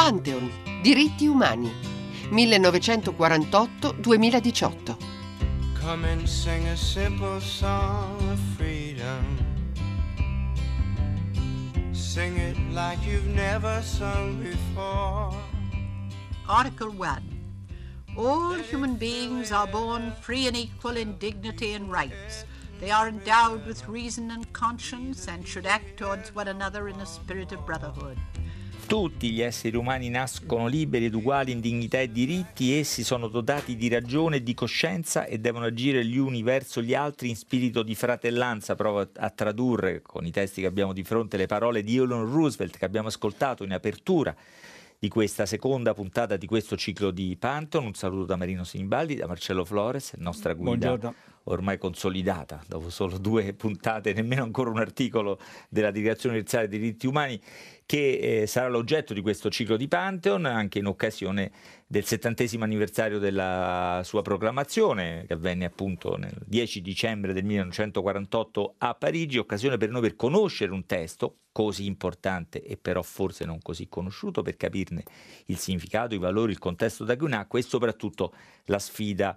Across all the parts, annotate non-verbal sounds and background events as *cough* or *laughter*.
Pantheon, diritti umani, 1948-2018. Come and sing a simple song of freedom. Sing it like you've never sung before. Article 1. All human beings are born free and equal in dignity and rights. They are endowed with reason and conscience and should act towards one another in a spirit of brotherhood. Tutti gli esseri umani nascono liberi ed uguali in dignità e diritti, essi sono dotati di ragione e di coscienza e devono agire gli uni verso gli altri in spirito di fratellanza. Provo a tradurre con i testi che abbiamo di fronte le parole di Eleanor Roosevelt che abbiamo ascoltato in apertura di questa seconda puntata di questo ciclo di Panton. Un saluto da Marino Sinibaldi, da Marcello Flores, nostra guida Buongiorno. ormai consolidata, dopo solo due *laughs* puntate, nemmeno ancora un articolo della Dichiarazione Universale dei Diritti Umani che eh, sarà l'oggetto di questo ciclo di Pantheon anche in occasione del settantesimo anniversario della sua proclamazione, che avvenne appunto nel 10 dicembre del 1948 a Parigi, occasione per noi per conoscere un testo così importante e però forse non così conosciuto, per capirne il significato, i valori, il contesto da cui nacque e soprattutto la sfida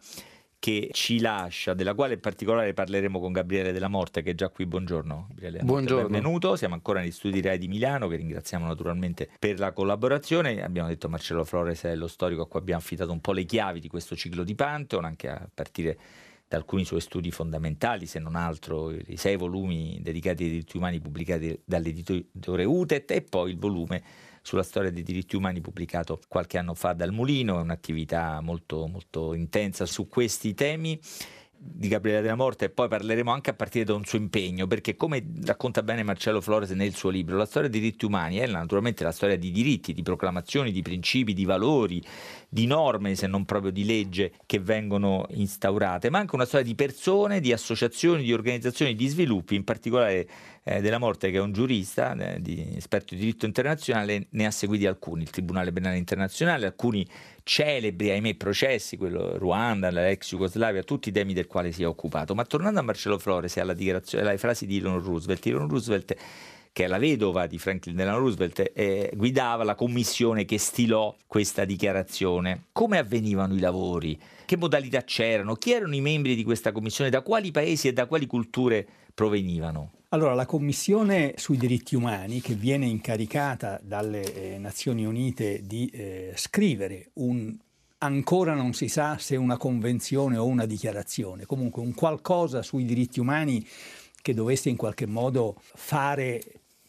che ci lascia, della quale in particolare parleremo con Gabriele della Morte, che è già qui. Buongiorno, Gabriele. Buongiorno. Benvenuto. Siamo ancora negli studi Rai di Milano, che ringraziamo naturalmente per la collaborazione. Abbiamo detto Marcello Flores è lo storico a cui abbiamo affidato un po' le chiavi di questo ciclo di Pantheon, anche a partire da alcuni suoi studi fondamentali, se non altro i sei volumi dedicati ai diritti umani pubblicati dall'editore UTET e poi il volume sulla storia dei diritti umani pubblicato qualche anno fa dal Mulino, è un'attività molto, molto intensa su questi temi di Gabriele della Morte e poi parleremo anche a partire da un suo impegno, perché come racconta bene Marcello Flores nel suo libro, la storia dei diritti umani è naturalmente la storia di diritti, di proclamazioni, di principi, di valori, di norme, se non proprio di legge, che vengono instaurate, ma anche una storia di persone, di associazioni, di organizzazioni, di sviluppi, in particolare eh, della Morte, che è un giurista, eh, di, esperto di diritto internazionale, ne ha seguiti alcuni, il Tribunale Penale Internazionale, alcuni celebri, ahimè, processi, quello Ruanda, l'ex Jugoslavia, tutti i temi del quale si è occupato. Ma tornando a Marcello Flores e alla dichiarazione, alle frasi di Eleanor Roosevelt, Eleanor Roosevelt che è la vedova di Franklin Delano Roosevelt, eh, guidava la commissione che stilò questa dichiarazione. Come avvenivano i lavori? Che modalità c'erano? Chi erano i membri di questa commissione? Da quali paesi e da quali culture provenivano? Allora, la Commissione sui diritti umani, che viene incaricata dalle eh, Nazioni Unite di eh, scrivere un ancora non si sa se una convenzione o una dichiarazione, comunque un qualcosa sui diritti umani che dovesse in qualche modo fare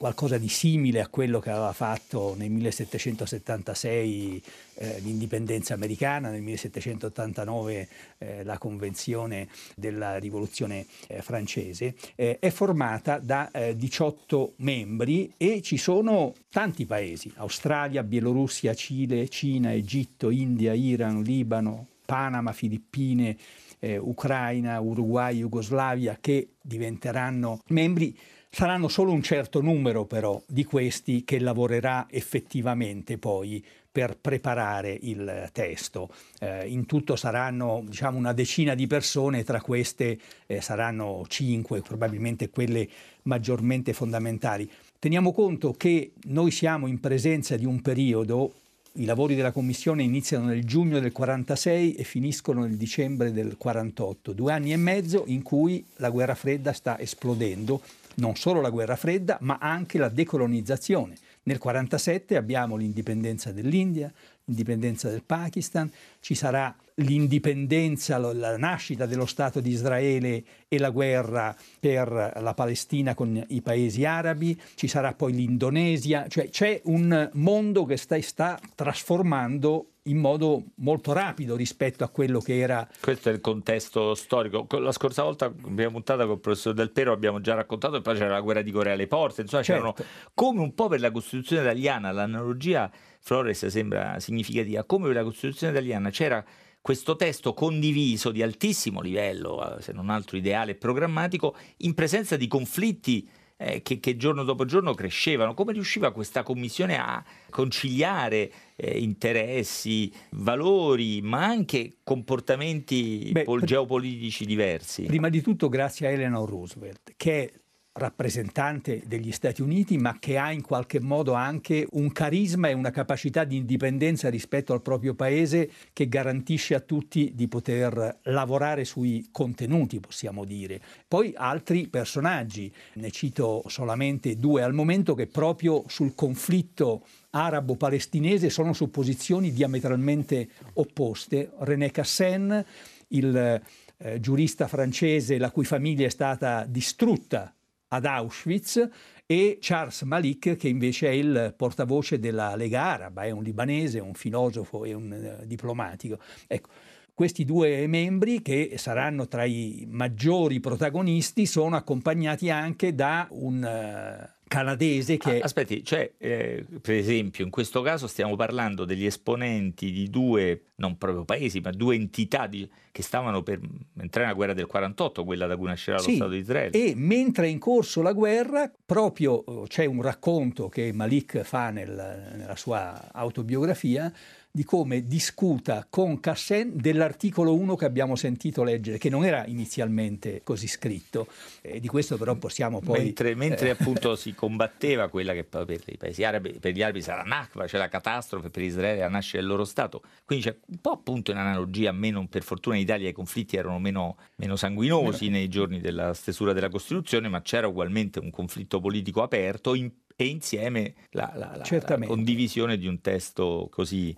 qualcosa di simile a quello che aveva fatto nel 1776 eh, l'indipendenza americana, nel 1789 eh, la convenzione della rivoluzione eh, francese, eh, è formata da 18 eh, membri e ci sono tanti paesi, Australia, Bielorussia, Cile, Cina, Egitto, India, Iran, Libano, Panama, Filippine, eh, Ucraina, Uruguay, Jugoslavia, che diventeranno membri Saranno solo un certo numero però di questi che lavorerà effettivamente poi per preparare il testo. Eh, in tutto saranno diciamo, una decina di persone, tra queste eh, saranno cinque, probabilmente quelle maggiormente fondamentali. Teniamo conto che noi siamo in presenza di un periodo i lavori della Commissione iniziano nel giugno del 46 e finiscono nel dicembre del 48, due anni e mezzo in cui la guerra fredda sta esplodendo non solo la guerra fredda, ma anche la decolonizzazione. Nel 1947 abbiamo l'indipendenza dell'India, l'indipendenza del Pakistan, ci sarà l'indipendenza, la nascita dello Stato di Israele e la guerra per la Palestina con i paesi arabi, ci sarà poi l'Indonesia, cioè c'è un mondo che sta, sta trasformando in modo molto rapido rispetto a quello che era. Questo è il contesto storico. La scorsa volta, abbiamo puntata con il professor Del Pero, abbiamo già raccontato, e poi c'era la guerra di Corea alle porte, insomma, certo. c'erano come un po' per la Costituzione italiana, l'analogia Flores sembra significativa, come per la Costituzione italiana c'era questo testo condiviso di altissimo livello, eh, se non altro ideale e programmatico, in presenza di conflitti eh, che, che, giorno dopo giorno crescevano. Come riusciva questa commissione a conciliare eh, interessi, valori, ma anche comportamenti Beh, geopolitici diversi? Prima di tutto grazie a Eleanor Roosevelt, che rappresentante degli Stati Uniti, ma che ha in qualche modo anche un carisma e una capacità di indipendenza rispetto al proprio paese che garantisce a tutti di poter lavorare sui contenuti, possiamo dire. Poi altri personaggi, ne cito solamente due al momento, che proprio sul conflitto arabo-palestinese sono su posizioni diametralmente opposte. René Cassin, il eh, giurista francese la cui famiglia è stata distrutta ad Auschwitz, e Charles Malik, che invece è il portavoce della Lega Araba, è un libanese, un filosofo e un uh, diplomatico. Ecco, questi due membri, che saranno tra i maggiori protagonisti, sono accompagnati anche da un uh, canadese che... Ah, aspetti, cioè, eh, per esempio, in questo caso stiamo parlando degli esponenti di due, non proprio paesi, ma due entità di, che stavano per entrare nella guerra del 48, quella da cui nascerà lo sì, Stato di Israele. E mentre è in corso la guerra, proprio oh, c'è un racconto che Malik fa nel, nella sua autobiografia, di come discuta con Cassen dell'articolo 1 che abbiamo sentito leggere, che non era inizialmente così scritto. E di questo però possiamo poi... Mentre, mentre eh, *laughs* appunto si combatteva quella che poi per i paesi arabi, per gli arabi sarà Nakba, cioè la catastrofe per Israele, la nascita del loro Stato. Quindi c'è un po' appunto in analogia, meno, per fortuna in Italia i conflitti erano meno, meno sanguinosi nei giorni della stesura della Costituzione, ma c'era ugualmente un conflitto politico aperto in, e insieme la, la, la, la condivisione di un testo così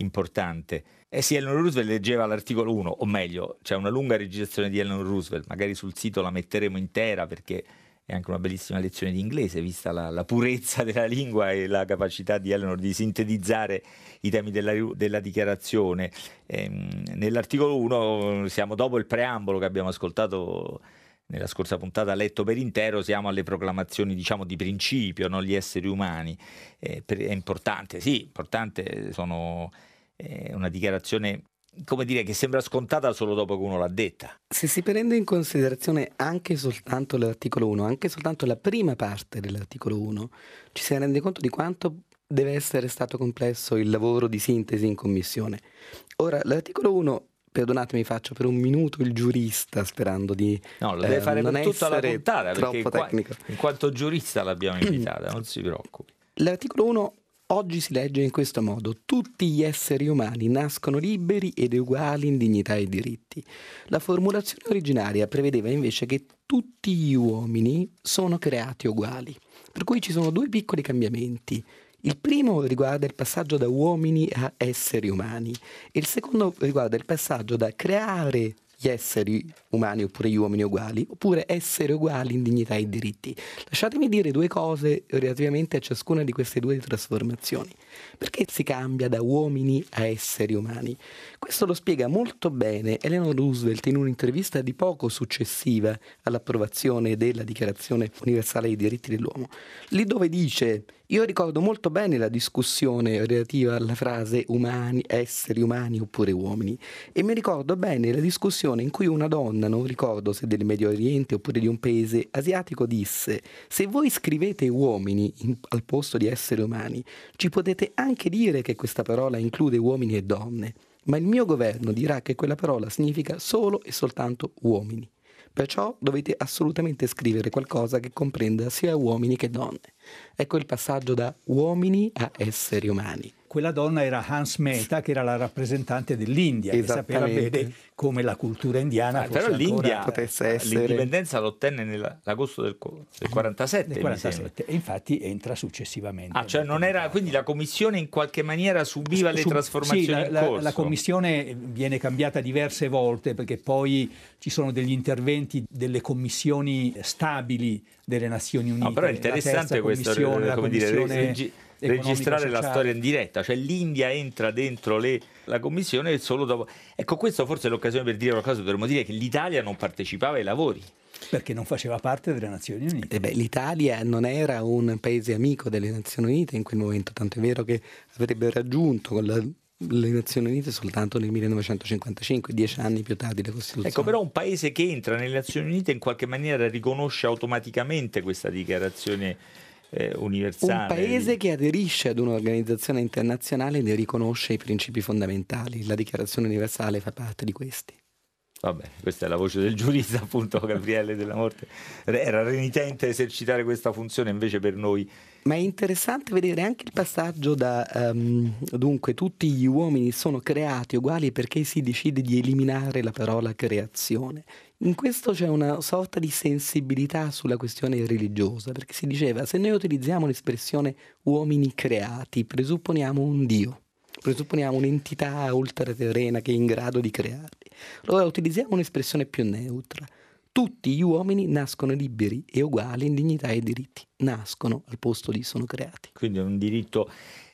importante. Eh sì, Eleanor Roosevelt leggeva l'articolo 1, o meglio, c'è una lunga registrazione di Eleanor Roosevelt, magari sul sito la metteremo intera perché è anche una bellissima lezione di inglese, vista la, la purezza della lingua e la capacità di Eleanor di sintetizzare i temi della, della dichiarazione. Ehm, nell'articolo 1 siamo dopo il preambolo che abbiamo ascoltato nella scorsa puntata letto per intero, siamo alle proclamazioni diciamo di principio, non gli esseri umani. Eh, per, è importante, sì, importante, sono eh, una dichiarazione come dire, che sembra scontata solo dopo che uno l'ha detta. Se si prende in considerazione anche soltanto l'articolo 1, anche soltanto la prima parte dell'articolo 1, ci si rende conto di quanto deve essere stato complesso il lavoro di sintesi in commissione. Ora, l'articolo 1 perdonatemi, faccio per un minuto il giurista sperando di. No, lo deve eh, fare per tutta la puntata perché qua, in quanto giurista l'abbiamo invitata, non si preoccupi. L'articolo 1 oggi si legge in questo modo: Tutti gli esseri umani nascono liberi ed uguali in dignità e diritti. La formulazione originaria prevedeva invece che tutti gli uomini sono creati uguali. Per cui ci sono due piccoli cambiamenti. Il primo riguarda il passaggio da uomini a esseri umani e il secondo riguarda il passaggio da creare gli esseri umani oppure gli uomini uguali, oppure essere uguali in dignità e diritti. Lasciatemi dire due cose relativamente a ciascuna di queste due trasformazioni. Perché si cambia da uomini a esseri umani? Questo lo spiega molto bene Eleanor Roosevelt in un'intervista di poco successiva all'approvazione della Dichiarazione universale dei diritti dell'uomo, lì dove dice io ricordo molto bene la discussione relativa alla frase umani, esseri umani oppure uomini e mi ricordo bene la discussione in cui una donna, non ricordo se del Medio Oriente oppure di un paese asiatico, disse se voi scrivete uomini in, al posto di esseri umani, ci potete anche dire che questa parola include uomini e donne, ma il mio governo dirà che quella parola significa solo e soltanto uomini. Perciò dovete assolutamente scrivere qualcosa che comprenda sia uomini che donne. Ecco il passaggio da uomini a esseri umani quella donna era Hans Mehta, che era la rappresentante dell'India, che sapeva bene come la cultura indiana ah, Però l'India potesse essere... l'indipendenza l'ottenne nell'agosto del, del 47, del 47 e infatti entra successivamente. Ah, cioè non era, quindi la commissione in qualche maniera subiva le Su, trasformazioni sì, la, la, la, commissione viene cambiata diverse volte perché poi ci sono degli interventi delle commissioni stabili delle Nazioni Unite. No, però è interessante questo, come dire, registrare la storia in diretta, cioè l'India entra dentro le, la commissione e solo dopo... Ecco, questa forse è l'occasione per dire qualcosa, dovremmo dire che l'Italia non partecipava ai lavori. Perché non faceva parte delle Nazioni Unite. Eh beh, L'Italia non era un paese amico delle Nazioni Unite in quel momento, tanto è vero che avrebbe raggiunto con la le Nazioni Unite soltanto nel 1955, dieci anni più tardi la Costituzione. Ecco, però un paese che entra nelle Nazioni Unite in qualche maniera riconosce automaticamente questa dichiarazione eh, universale. Un paese che aderisce ad un'organizzazione internazionale ne riconosce i principi fondamentali, la Dichiarazione universale fa parte di questi. Vabbè, questa è la voce del giurista, *laughs* appunto, Gabriele della Morte. Era renitente a esercitare questa funzione, invece per noi ma è interessante vedere anche il passaggio da um, dunque tutti gli uomini sono creati uguali perché si decide di eliminare la parola creazione. In questo c'è una sorta di sensibilità sulla questione religiosa, perché si diceva se noi utilizziamo l'espressione uomini creati, presupponiamo un Dio, presupponiamo un'entità ultraterrena che è in grado di crearli. Allora utilizziamo un'espressione più neutra tutti gli uomini nascono liberi e uguali in dignità e diritti. Nascono al posto di sono creati. Quindi è un diritto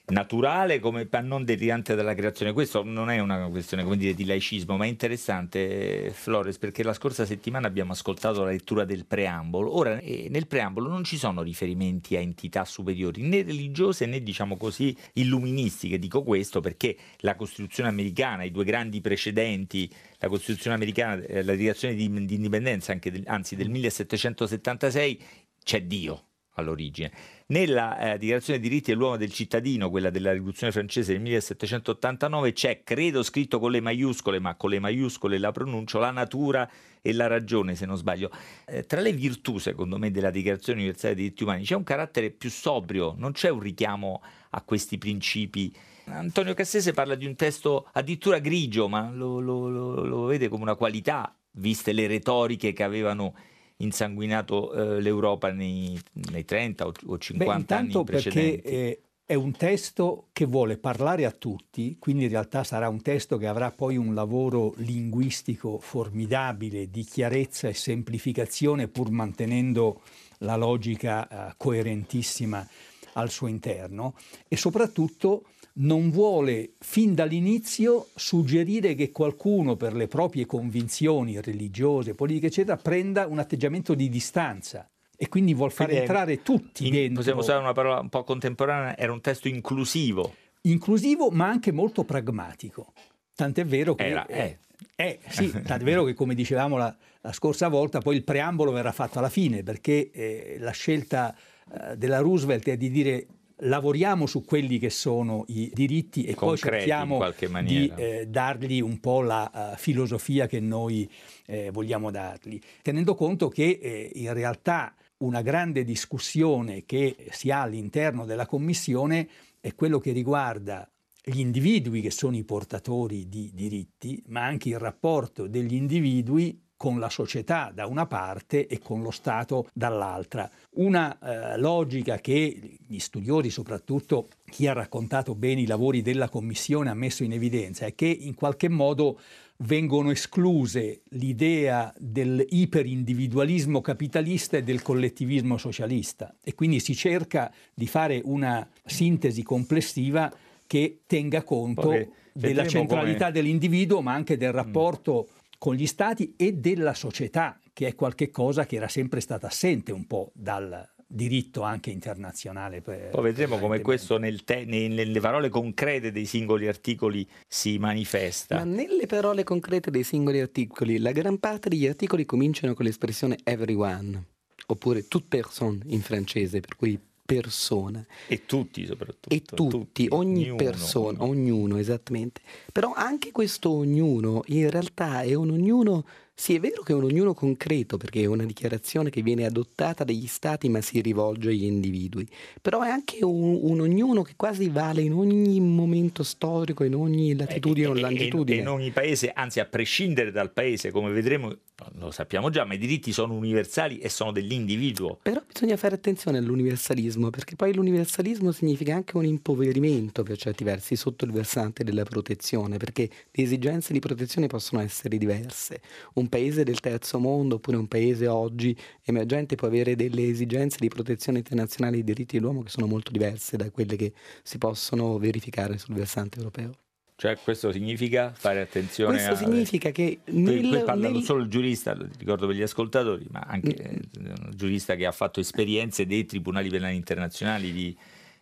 naturale come non derivante dalla creazione. Questo non è una questione dire, di laicismo, ma è interessante, Flores, perché la scorsa settimana abbiamo ascoltato la lettura del preambolo. Ora, eh, nel preambolo non ci sono riferimenti a entità superiori, né religiose né, diciamo così, illuministiche. Dico questo perché la Costituzione americana, i due grandi precedenti, la Costituzione americana, eh, la dichiarazione di, di indipendenza, del, anzi del 1776, c'è Dio all'origine. Nella eh, Dichiarazione dei diritti dell'uomo e del cittadino, quella della rivoluzione francese del 1789, c'è, credo scritto con le maiuscole, ma con le maiuscole la pronuncio, la natura e la ragione, se non sbaglio. Eh, tra le virtù, secondo me, della Dichiarazione universale dei diritti umani c'è un carattere più sobrio, non c'è un richiamo a questi principi. Antonio Cassese parla di un testo addirittura grigio, ma lo, lo, lo, lo vede come una qualità, viste le retoriche che avevano insanguinato eh, l'Europa nei, nei, 30 o 50 Beh, anni precedenti? Perché, eh, è un testo che vuole parlare a tutti, quindi in realtà sarà un testo che avrà poi un lavoro linguistico formidabile di chiarezza e semplificazione pur mantenendo la logica eh, coerentissima al suo interno e soprattutto non vuole fin dall'inizio suggerire che qualcuno per le proprie convinzioni religiose, politiche, eccetera, prenda un atteggiamento di distanza e quindi vuol far entrare tutti in, dentro. Possiamo usare una parola un po' contemporanea, era un testo inclusivo. Inclusivo ma anche molto pragmatico. Tant'è vero che... Era, è. Eh, sì, tant'è vero che come dicevamo la, la, scorsa volta, poi il preambolo verrà fatto alla fine perché eh, la scelta eh, della Roosevelt è di dire lavoriamo su quelli che sono i diritti e Concreti, poi cerchiamo di eh, dargli un po' la uh, filosofia che noi eh, vogliamo dargli, tenendo conto che eh, in realtà una grande discussione che si ha all'interno della Commissione è quello che riguarda gli individui che sono i portatori di diritti, ma anche il rapporto degli individui con la società da una parte e con lo Stato dall'altra. Una eh, logica che gli studiosi, soprattutto chi ha raccontato bene i lavori della Commissione, ha messo in evidenza è che in qualche modo vengono escluse l'idea dell'iperindividualismo capitalista e del collettivismo socialista e quindi si cerca di fare una sintesi complessiva che tenga conto Poi, della centralità come... dell'individuo ma anche del rapporto mm con gli stati e della società, che è qualcosa che era sempre stata assente un po' dal diritto anche internazionale. Poi vedremo come questo nel te- nelle parole concrete dei singoli articoli si manifesta. Ma nelle parole concrete dei singoli articoli, la gran parte degli articoli cominciano con l'espressione everyone, oppure toute personne in francese, per cui persona. E tutti soprattutto. E tutti, tutti ogni ognuno, persona, ognuno. ognuno, esattamente. Però anche questo ognuno in realtà è un ognuno sì, è vero che è un ognuno concreto, perché è una dichiarazione che viene adottata dagli stati ma si rivolge agli individui, però è anche un, un ognuno che quasi vale in ogni momento storico, in ogni latitudine o longitudine. In ogni paese, anzi a prescindere dal paese, come vedremo, lo sappiamo già, ma i diritti sono universali e sono dell'individuo. Però bisogna fare attenzione all'universalismo, perché poi l'universalismo significa anche un impoverimento per certi versi sotto il versante della protezione, perché le esigenze di protezione possono essere diverse. Un un paese del terzo mondo oppure un paese oggi emergente può avere delle esigenze di protezione internazionale dei diritti dell'uomo che sono molto diverse da quelle che si possono verificare sul versante europeo. Cioè questo significa fare attenzione Questo a... significa che... Nel, qui, qui parla nel... solo il giurista, lo ricordo per gli ascoltatori, ma anche mm. un giurista che ha fatto esperienze dei tribunali penali internazionali di,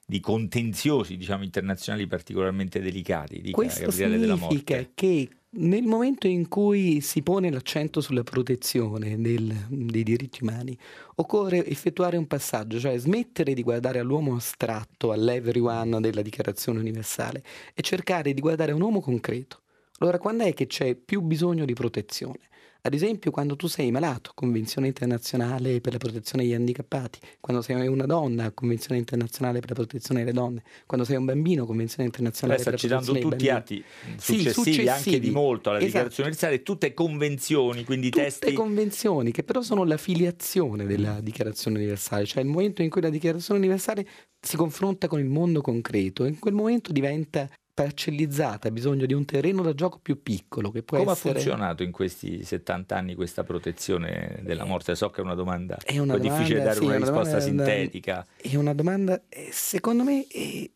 di contenziosi diciamo, internazionali particolarmente delicati. Dica Questo Gabriele significa che nel momento in cui si pone l'accento sulla protezione del, dei diritti umani, occorre effettuare un passaggio, cioè smettere di guardare all'uomo astratto, all'everyone della Dichiarazione universale e cercare di guardare a un uomo concreto. Allora quando è che c'è più bisogno di protezione? Ad esempio quando tu sei malato, Convenzione internazionale per la protezione degli handicappati, quando sei una donna, Convenzione internazionale per la protezione delle donne, quando sei un bambino, Convenzione internazionale Beh, per la protezione dei bambini. Sta citando tutti atti successivi, sì, successivi, anche di molto alla esatto. dichiarazione universale, tutte convenzioni, quindi tutte testi... convenzioni che però sono la filiazione della dichiarazione universale, cioè il momento in cui la dichiarazione universale si confronta con il mondo concreto, in quel momento diventa parcellizzata, ha bisogno di un terreno da gioco più piccolo. Che può Come essere... ha funzionato in questi 70 anni questa protezione della morte? So che è una domanda, è una domanda, difficile dare sì, una, una risposta domanda, sintetica. È una domanda, eh, secondo me,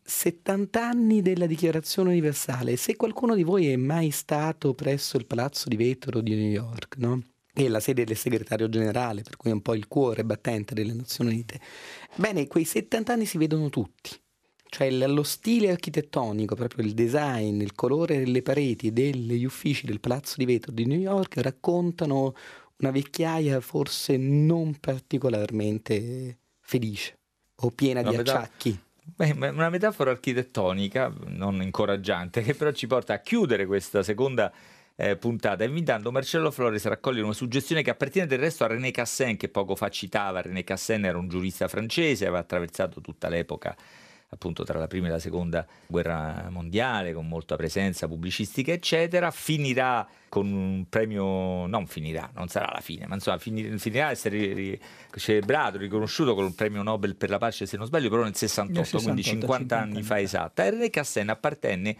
70 anni della Dichiarazione Universale. Se qualcuno di voi è mai stato presso il Palazzo di Vetro di New York, no? è la sede del segretario generale, per cui è un po' il cuore battente delle Nazioni Unite. Bene, quei 70 anni si vedono tutti cioè lo stile architettonico, proprio il design, il colore delle pareti degli uffici del Palazzo di Vetro di New York raccontano una vecchiaia forse non particolarmente felice o piena una di acciacchi. Beh, una metafora architettonica non incoraggiante *laughs* che però ci porta a chiudere questa seconda eh, puntata invitando Marcello Flores a raccogliere una suggestione che appartiene del resto a René Cassin che poco fa citava. René Cassin era un giurista francese, aveva attraversato tutta l'epoca appunto tra la prima e la seconda guerra mondiale, con molta presenza pubblicistica, eccetera, finirà con un premio, non finirà, non sarà la fine, ma insomma finirà a essere celebrato, riconosciuto con un premio Nobel per la pace, se non sbaglio, però nel 68, nel 68 quindi 50, 50 anni fa esatta. E René Cassin appartenne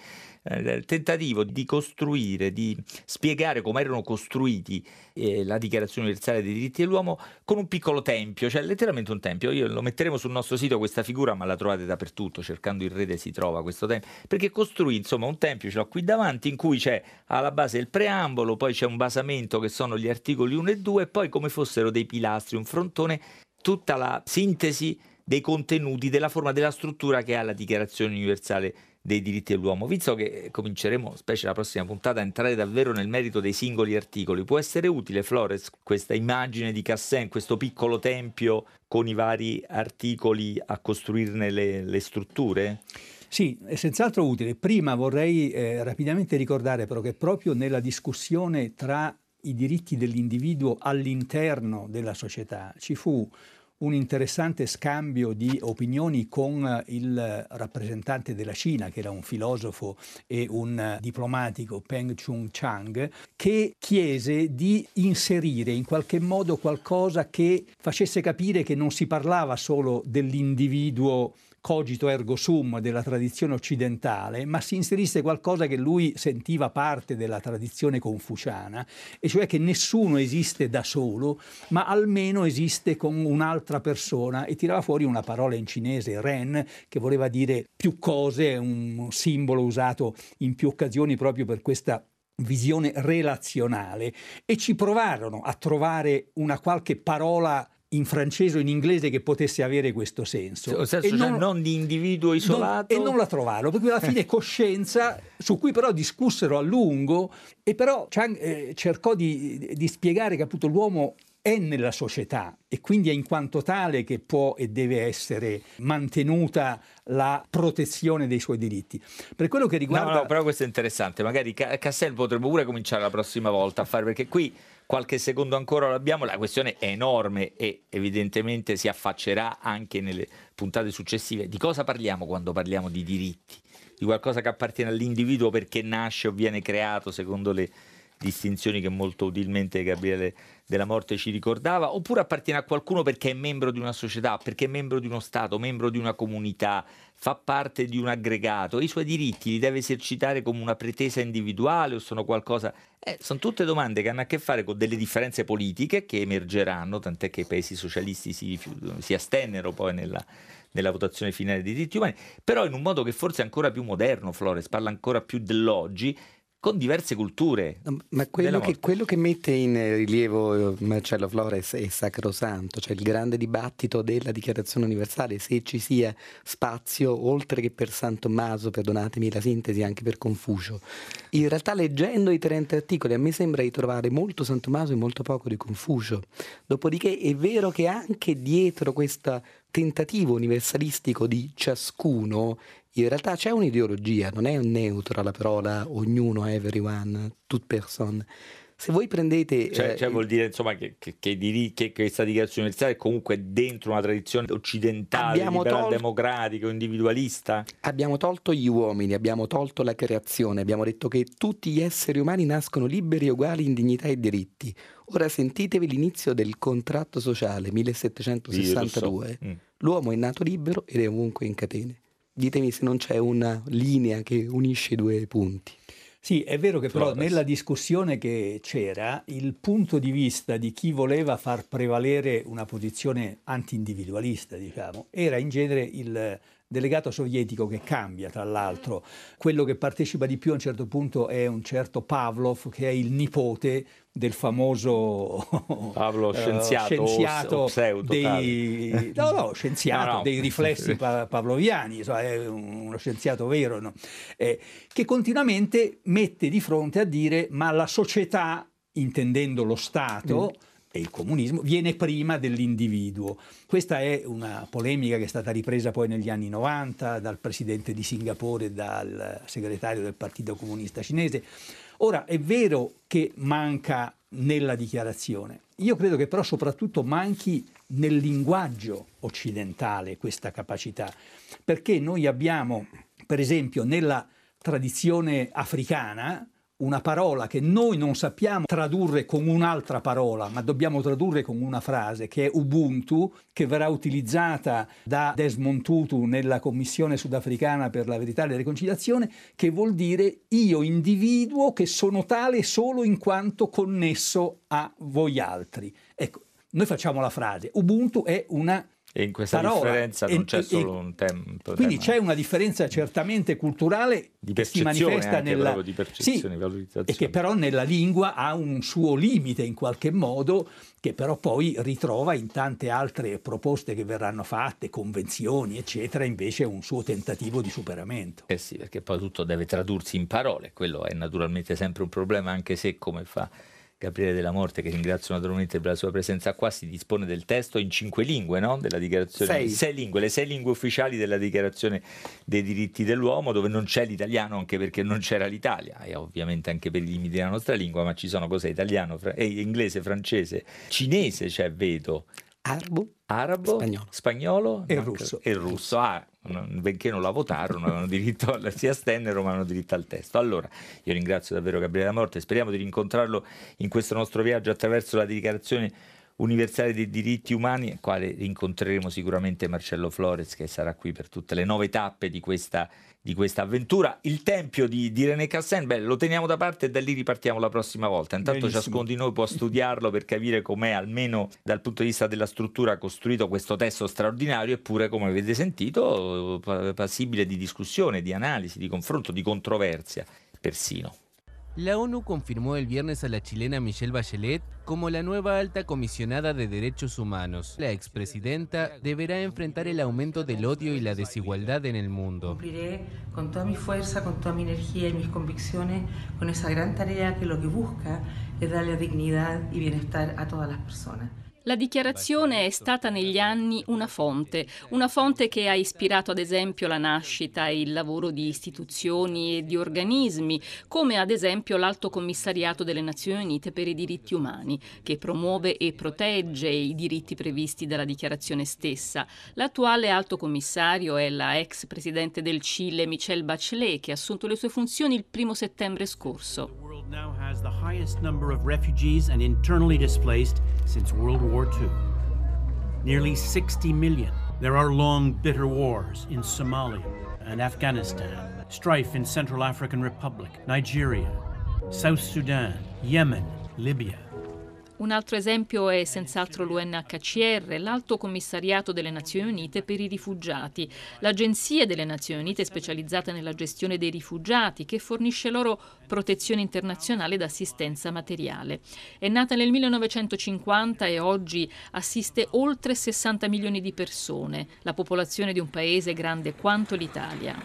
il tentativo di costruire, di spiegare come erano costruiti eh, la Dichiarazione Universale dei diritti dell'uomo con un piccolo tempio, cioè letteralmente un tempio. Io lo metteremo sul nostro sito questa figura, ma la trovate dappertutto, cercando in rete si trova questo tempio, perché costruì insomma un tempio, ce l'ho qui davanti, in cui c'è alla base il preambolo, poi c'è un basamento che sono gli articoli 1 e 2 e poi come fossero dei pilastri, un frontone, tutta la sintesi dei contenuti, della forma, della struttura che ha la Dichiarazione Universale dei diritti dell'uomo. Visto che cominceremo, specie la prossima puntata, a entrare davvero nel merito dei singoli articoli, può essere utile, Flores, questa immagine di Cassin, questo piccolo tempio con i vari articoli a costruirne le, le strutture? Sì, è senz'altro utile. Prima vorrei eh, rapidamente ricordare però che proprio nella discussione tra i diritti dell'individuo all'interno della società ci fu un interessante scambio di opinioni con il rappresentante della Cina, che era un filosofo e un diplomatico, Peng Chung Chang, che chiese di inserire in qualche modo qualcosa che facesse capire che non si parlava solo dell'individuo cogito ergo sum della tradizione occidentale, ma si inserisse qualcosa che lui sentiva parte della tradizione confuciana, e cioè che nessuno esiste da solo, ma almeno esiste con un'altra persona, e tirava fuori una parola in cinese, ren, che voleva dire più cose, un simbolo usato in più occasioni proprio per questa visione relazionale e ci provarono a trovare una qualche parola in francese o in inglese che potesse avere questo senso. Senso, e cioè non, non, di individuo isolato. Non, e non la trovarono, perché alla fine *laughs* coscienza, su cui però discussero a lungo, e però Chang eh, cercò di, di spiegare che appunto l'uomo è nella società e quindi è in quanto tale che può e deve essere mantenuta la protezione dei suoi diritti. Per quello che riguarda... No, no, però questo è interessante, magari Cassel potrebbe pure cominciare la prossima volta a fare, perché qui qualche secondo ancora l'abbiamo, la questione è enorme e evidentemente si affaccerà anche nelle puntate successive. Di cosa parliamo quando parliamo di diritti? Di qualcosa che appartiene all'individuo perché nasce o viene creato secondo le distinzioni che molto utilmente Gabriele della Morte ci ricordava, oppure appartiene a qualcuno perché è membro di una società, perché è membro di uno Stato, membro di una comunità, fa parte di un aggregato, i suoi diritti li deve esercitare come una pretesa individuale o sono qualcosa... Eh, sono tutte domande che hanno a che fare con delle differenze politiche che emergeranno, tant'è che i paesi socialisti si, si astennero poi nella, nella votazione finale dei diritti umani, però in un modo che forse è ancora più moderno, Flores parla ancora più dell'oggi, con diverse culture. Ma quello che, quello che, mette in rilievo eh, Marcello Flores è sacrosanto, cioè il grande dibattito della Dichiarazione Universale, se ci sia spazio, oltre che per San Tommaso, perdonatemi la sintesi, anche per Confucio. In realtà leggendo i 30 articoli a me sembra di trovare molto San Tommaso e molto poco di Confucio. Dopodiché è vero che anche dietro questa tentativo universalistico di ciascuno, in realtà c'è un'ideologia, non è neutra la parola ognuno, everyone, toute personne se voi prendete... Cioè, eh, cioè vuol dire insomma che, che, che, diri, che, questa dichiarazione universale è comunque dentro una tradizione occidentale, liberal, democratica, individualista? Abbiamo tolto gli uomini, abbiamo tolto la creazione, abbiamo detto che tutti gli esseri umani nascono liberi e uguali in dignità e diritti. Ora sentitevi l'inizio del contratto sociale 1762. Mm. L'uomo è nato libero ed è ovunque in catene. Ditemi se non c'è una linea che unisce i due punti. Sì, è vero che però nella discussione che c'era il punto di vista di chi voleva far prevalere una posizione anti-individualista, diciamo, era in genere il delegato sovietico che cambia, tra l'altro. Quello che partecipa di più a un certo punto è un certo Pavlov, che è il nipote del famoso Pablo *laughs* scienziato, uh, scienziato o, o dei, no, no, scienziato no, dei riflessi *laughs* pa- pavloviani, insomma, è uno scienziato vero, no? eh, che continuamente mette di fronte a dire ma la società, intendendo lo Stato, mm e il comunismo viene prima dell'individuo. Questa è una polemica che è stata ripresa poi negli anni 90 dal presidente di Singapore e dal segretario del Partito Comunista Cinese. Ora è vero che manca nella dichiarazione, io credo che però soprattutto manchi nel linguaggio occidentale questa capacità, perché noi abbiamo, per esempio, nella tradizione africana, una parola che noi non sappiamo tradurre con un'altra parola, ma dobbiamo tradurre con una frase che è Ubuntu, che verrà utilizzata da Desmond Tutu nella Commissione sudafricana per la verità e la riconciliazione, che vuol dire io individuo che sono tale solo in quanto connesso a voi altri. Ecco, noi facciamo la frase, Ubuntu è una e in questa parola. differenza non c'è e, solo un tempo. Quindi c'è una differenza certamente culturale che si manifesta nella di percezione, sì, valutazione. E che però nella lingua ha un suo limite in qualche modo, che però poi ritrova in tante altre proposte che verranno fatte, convenzioni, eccetera, invece un suo tentativo di superamento. Eh sì, perché poi tutto deve tradursi in parole, quello è naturalmente sempre un problema, anche se come fa Gabriele della Morte, che ringrazio naturalmente per la sua presenza qua, si dispone del testo in cinque lingue, no? Della dichiarazione, sei. sei lingue, le sei lingue ufficiali della dichiarazione dei diritti dell'uomo, dove non c'è l'italiano anche perché non c'era l'Italia, e ovviamente anche per i limiti della nostra lingua, ma ci sono cos'è italiano, fra- eh, inglese, francese, cinese, cioè vedo. Arabo, arabo spagnolo, spagnolo e russo. E russo. Ah, benché non la votarono, avevano diritto *laughs* a, si astennero, ma hanno diritto al testo. Allora, io ringrazio davvero Gabriele Morte, speriamo di rincontrarlo in questo nostro viaggio attraverso la dichiarazione universale dei diritti umani, al quale rincontreremo sicuramente Marcello Flores, che sarà qui per tutte le nove tappe di questa di questa avventura. Il tempio di, di René Cassin, beh, lo teniamo da parte e da lì ripartiamo la prossima volta. Intanto Benissimo. ciascuno di noi può *laughs* studiarlo per capire com'è, almeno dal punto di vista della struttura, costruito questo testo straordinario, eppure, come avete sentito, passibile di discussione, di analisi, di confronto, di controversia, persino. La ONU confirmó el viernes a la chilena Michelle Bachelet como la nueva alta comisionada de derechos humanos. La expresidenta deberá enfrentar el aumento del odio y la desigualdad en el mundo. Cumpliré con toda mi fuerza, con toda mi energía y mis convicciones con esa gran tarea que lo que busca es darle dignidad y bienestar a todas las personas. La dichiarazione è stata negli anni una fonte, una fonte che ha ispirato ad esempio la nascita e il lavoro di istituzioni e di organismi, come ad esempio l'Alto Commissariato delle Nazioni Unite per i diritti umani, che promuove e protegge i diritti previsti dalla dichiarazione stessa. L'attuale Alto Commissario è la ex presidente del Cile Michelle Bachelet, che ha assunto le sue funzioni il primo settembre scorso. now has the highest number of refugees and internally displaced since World War II. Nearly 60 million. There are long, bitter wars in Somalia and Afghanistan, strife in Central African Republic, Nigeria, South Sudan, Yemen, Libya. Un altro esempio è senz'altro l'UNHCR, l'Alto Commissariato delle Nazioni Unite per i rifugiati, l'agenzia delle Nazioni Unite specializzata nella gestione dei rifugiati che fornisce loro protezione internazionale ed assistenza materiale. È nata nel 1950 e oggi assiste oltre 60 milioni di persone, la popolazione di un paese grande quanto l'Italia.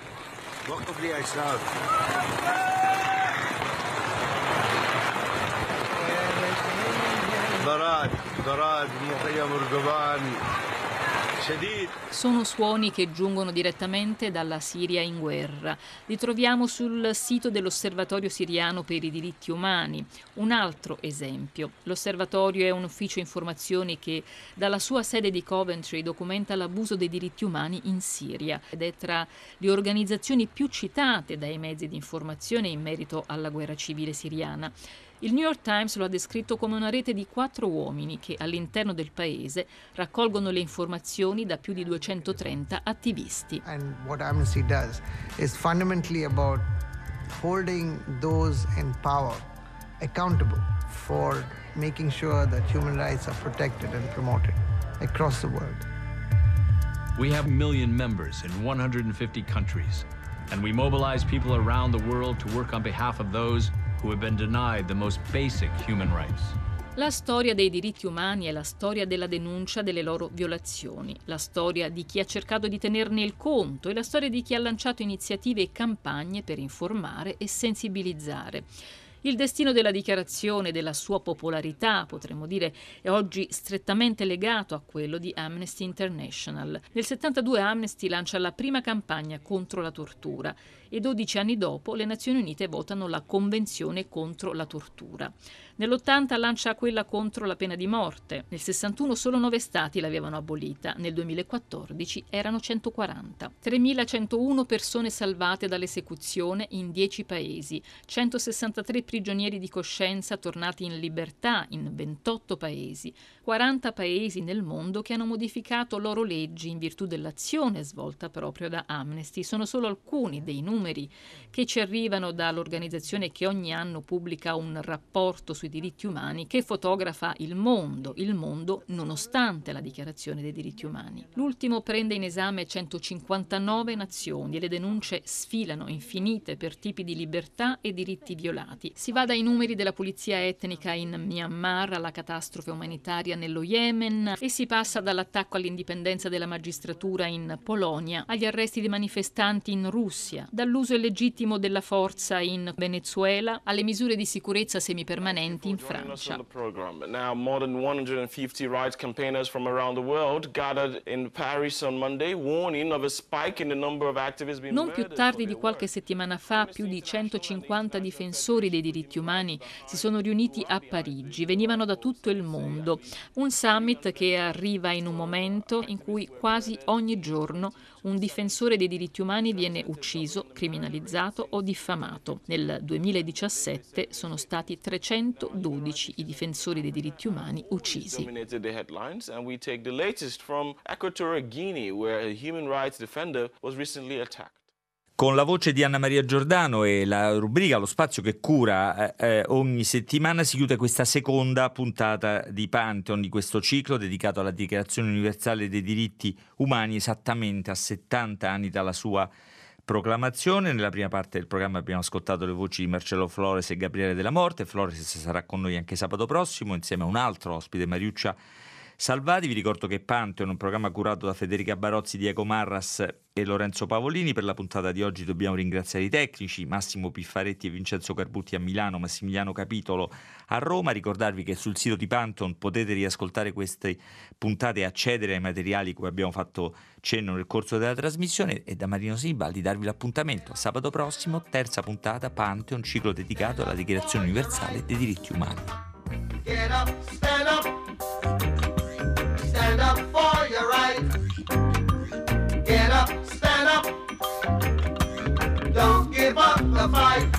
Sono suoni che giungono direttamente dalla Siria in guerra. Li troviamo sul sito dell'Osservatorio siriano per i diritti umani. Un altro esempio. L'osservatorio è un ufficio informazioni che dalla sua sede di Coventry documenta l'abuso dei diritti umani in Siria ed è tra le organizzazioni più citate dai mezzi di informazione in merito alla guerra civile siriana. Il New York Times lo ha descritto come una rete di quattro uomini che all'interno del paese raccolgono le informazioni da più di 230 attivisti. And what Amnesty does is fundamentally about holding those in power accountable for making sure that human rights are protected and promoted across the world. We have a million members in 150 countries, and we mobilize people around the world to work on behalf of those who have been denied the most basic human rights. La storia dei diritti umani è la storia della denuncia delle loro violazioni, la storia di chi ha cercato di tenerne il conto e la storia di chi ha lanciato iniziative e campagne per informare e sensibilizzare. Il destino della dichiarazione e della sua popolarità, potremmo dire, è oggi strettamente legato a quello di Amnesty International. Nel 72 Amnesty lancia la prima campagna contro la tortura e 12 anni dopo le Nazioni Unite votano la Convenzione contro la tortura. Nell'80 lancia quella contro la pena di morte, nel 61 solo 9 stati l'avevano abolita, nel 2014 erano 140. 3.101 persone salvate dall'esecuzione in 10 paesi, 163 prigionieri di coscienza tornati in libertà in 28 paesi, 40 paesi nel mondo che hanno modificato loro leggi in virtù dell'azione svolta proprio da Amnesty. Sono solo alcuni dei numeri che ci arrivano dall'organizzazione che ogni anno pubblica un rapporto sui diritti umani che fotografa il mondo, il mondo nonostante la dichiarazione dei diritti umani. L'ultimo prende in esame 159 nazioni e le denunce sfilano infinite per tipi di libertà e diritti violati. Si va dai numeri della pulizia etnica in Myanmar alla catastrofe umanitaria nello Yemen e si passa dall'attacco all'indipendenza della magistratura in Polonia agli arresti di manifestanti in Russia, dall'uso illegittimo della forza in Venezuela alle misure di sicurezza semipermanenti in Francia. Now more than 150 rights campaigners from around the world gathered in Paris on Monday warning of a spike in the number of activists being Non più tardi di qualche settimana fa più di 150 difensori dei diritti umani si sono riuniti a Parigi, venivano da tutto il mondo. Un summit che arriva in un momento in cui quasi ogni giorno un difensore dei diritti umani viene ucciso, criminalizzato o diffamato. Nel 2017 sono stati 312 i difensori dei diritti umani uccisi. Guinea, where a human rights defender was recently attacked con la voce di Anna Maria Giordano e la rubrica Lo spazio che cura eh, eh, ogni settimana si chiude questa seconda puntata di Pantheon di questo ciclo dedicato alla Dichiarazione universale dei diritti umani esattamente a 70 anni dalla sua proclamazione. Nella prima parte del programma abbiamo ascoltato le voci di Marcello Flores e Gabriele della Morte. Flores sarà con noi anche sabato prossimo insieme a un altro ospite, Mariuccia Salvati. Vi ricordo che Pantheon, un programma curato da Federica Barozzi, Diego Marras e Lorenzo Pavolini. Per la puntata di oggi dobbiamo ringraziare i tecnici, Massimo Piffaretti e Vincenzo Carbutti a Milano, Massimiliano Capitolo a Roma. Ricordarvi che sul sito di Pantheon potete riascoltare queste puntate e accedere ai materiali cui abbiamo fatto cenno nel corso della trasmissione e da Marino Sinibaldi darvi l'appuntamento a sabato prossimo, terza puntata Pantheon, ciclo dedicato alla Dichiarazione Universale dei Diritti Umani. The fight.